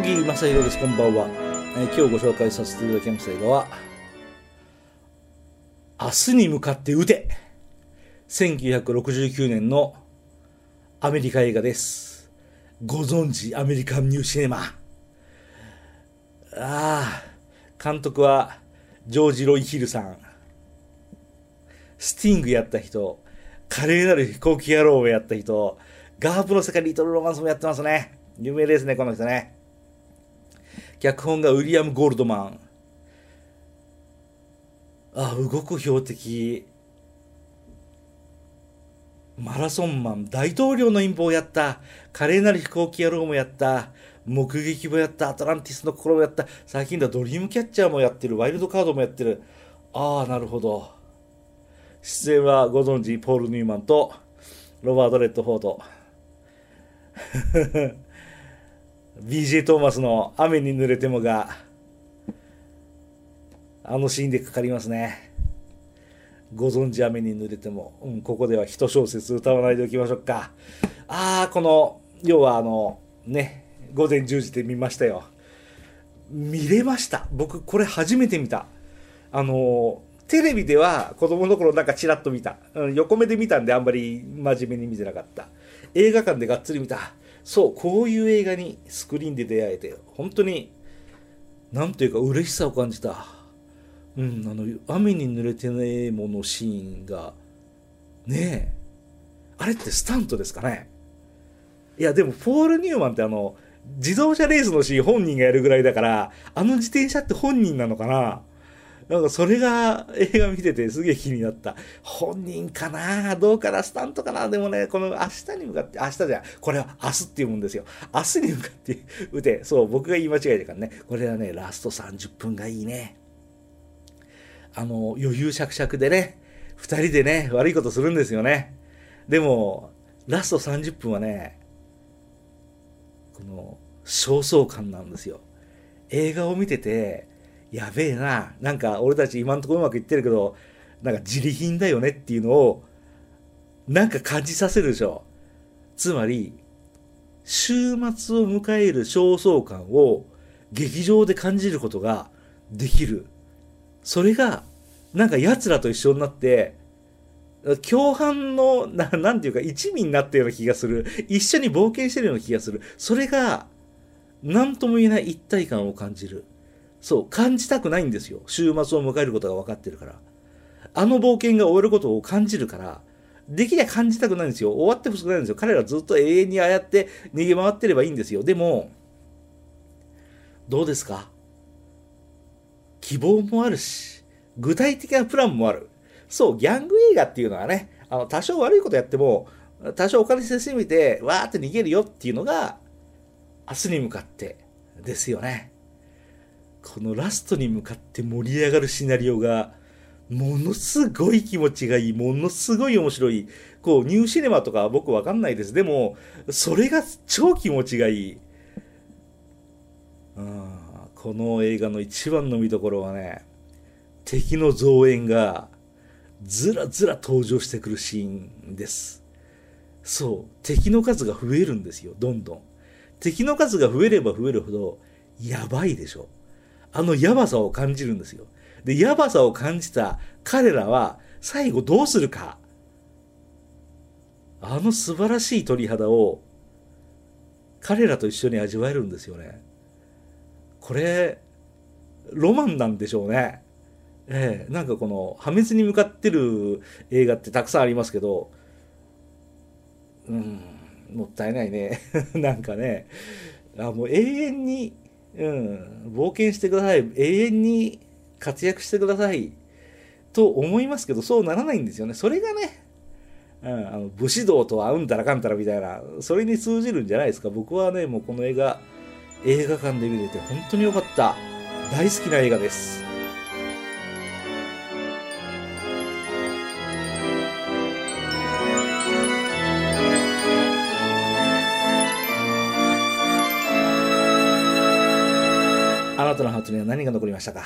木正弘です。こんばんは、えー今日ご紹介させていただきます映画は「明日に向かって撃て」1969年のアメリカ映画です。ご存知アメリカンニューシネマ。ああ監督はジョージ・ロイ・ヒルさん。スティングやった人華麗なる飛行機野郎をやった人ガープの世界リトルロマンスもやってますね。有名ですねこの人ね。脚本がウィリアム・ゴールドマン。あ動く標的。マラソンマン。大統領の陰謀をやった。華麗なる飛行機野郎もやった。目撃もやった。アトランティスの心もやった。最近ではドリームキャッチャーもやってる。ワイルドカードもやってる。ああなるほど。出演はご存知ポール・ニューマンとロバート・レッドフォード。BJ トーマスの「雨に濡れても」があのシーンでかかりますね。ご存知雨に濡れても、うん、ここでは一小節歌わないでおきましょうか。ああこの要はあのね午前10時で見ましたよ。見れました。僕これ初めて見た。あのテレビでは子供の頃なんかチラッと見た、うん、横目で見たんであんまり真面目に見てなかった。映画館でがっつり見た。そうこういう映画にスクリーンで出会えて本当になんというか嬉しさを感じた。うんあの雨に濡れてねえものシーンがねえ。あれってスタントですかね。いやでもポール・ニューマンってあの自動車レースのシーン本人がやるぐらいだからあの自転車って本人なのかな。なんかそれが映画見ててすげえ気になった。本人かな？どうかな？スタントかな？でもね、この明日に向かって、明日じゃん。これは明日っていうもんですよ。明日に向かって打て。そう、僕が言い間違えたからね。これはね、ラスト30分がいいね。あの、余裕しゃくしゃくでね、二人でね、悪いことするんですよね。でも、ラスト30分はね、この、焦燥感なんですよ。映画を見てて、やべえな、なんか俺たち今んとこうまくいってるけど、なんか自利品だよねっていうのを、なんか感じさせるでしょ。つまり、週末を迎える焦燥感を劇場で感じることができる。それが、なんか奴らと一緒になって、共犯のな、なんていうか一味になったような気がする。一緒に冒険してるような気がする。それが、何とも言えない一体感を感じる。そう、感じたくないんですよ。週末を迎えることが分かってるから。あの冒険が終わることを感じるから、できりゃ感じたくないんですよ。終わってほしくないんですよ。彼らずっと永遠にああやって逃げ回ってればいいんですよ。でも、どうですか？希望もあるし、具体的なプランもある。そう、ギャング映画っていうのはね、あの、多少悪いことやっても、多少お金せしめて、わーって逃げるよっていうのが、明日に向かってですよね。このラストに向かって盛り上がるシナリオが、ものすごい気持ちがいい、ものすごい面白い。こう、ニューシネマとか僕わかんないです。でも、それが超気持ちがいい。うんこの映画の一番の見どころはね、敵の増援がずらずら登場してくるシーンです。そう、敵の数が増えるんですよ、どんどん。敵の数が増えれば増えるほど、やばいでしょ。あのやばさを感じるんですよ。で、やばさを感じた彼らは、最後どうするか。あの素晴らしい鳥肌を、彼らと一緒に味わえるんですよね。これ、ロマンなんでしょうね。ええなんかこの破滅に向かってる映画ってたくさんありますけど、うん、もったいないね。なんかね、あもう永遠に、うん、冒険してください。永遠に活躍してください。と思いますけど、そうならないんですよね。それがね、うん、あの武士道とはうんたらかんたらみたいな、それに通じるんじゃないですか。僕はね、もうこの映画、映画館で見れて本当に良かった。大好きな映画です。あなたのハートには何が残りましたか？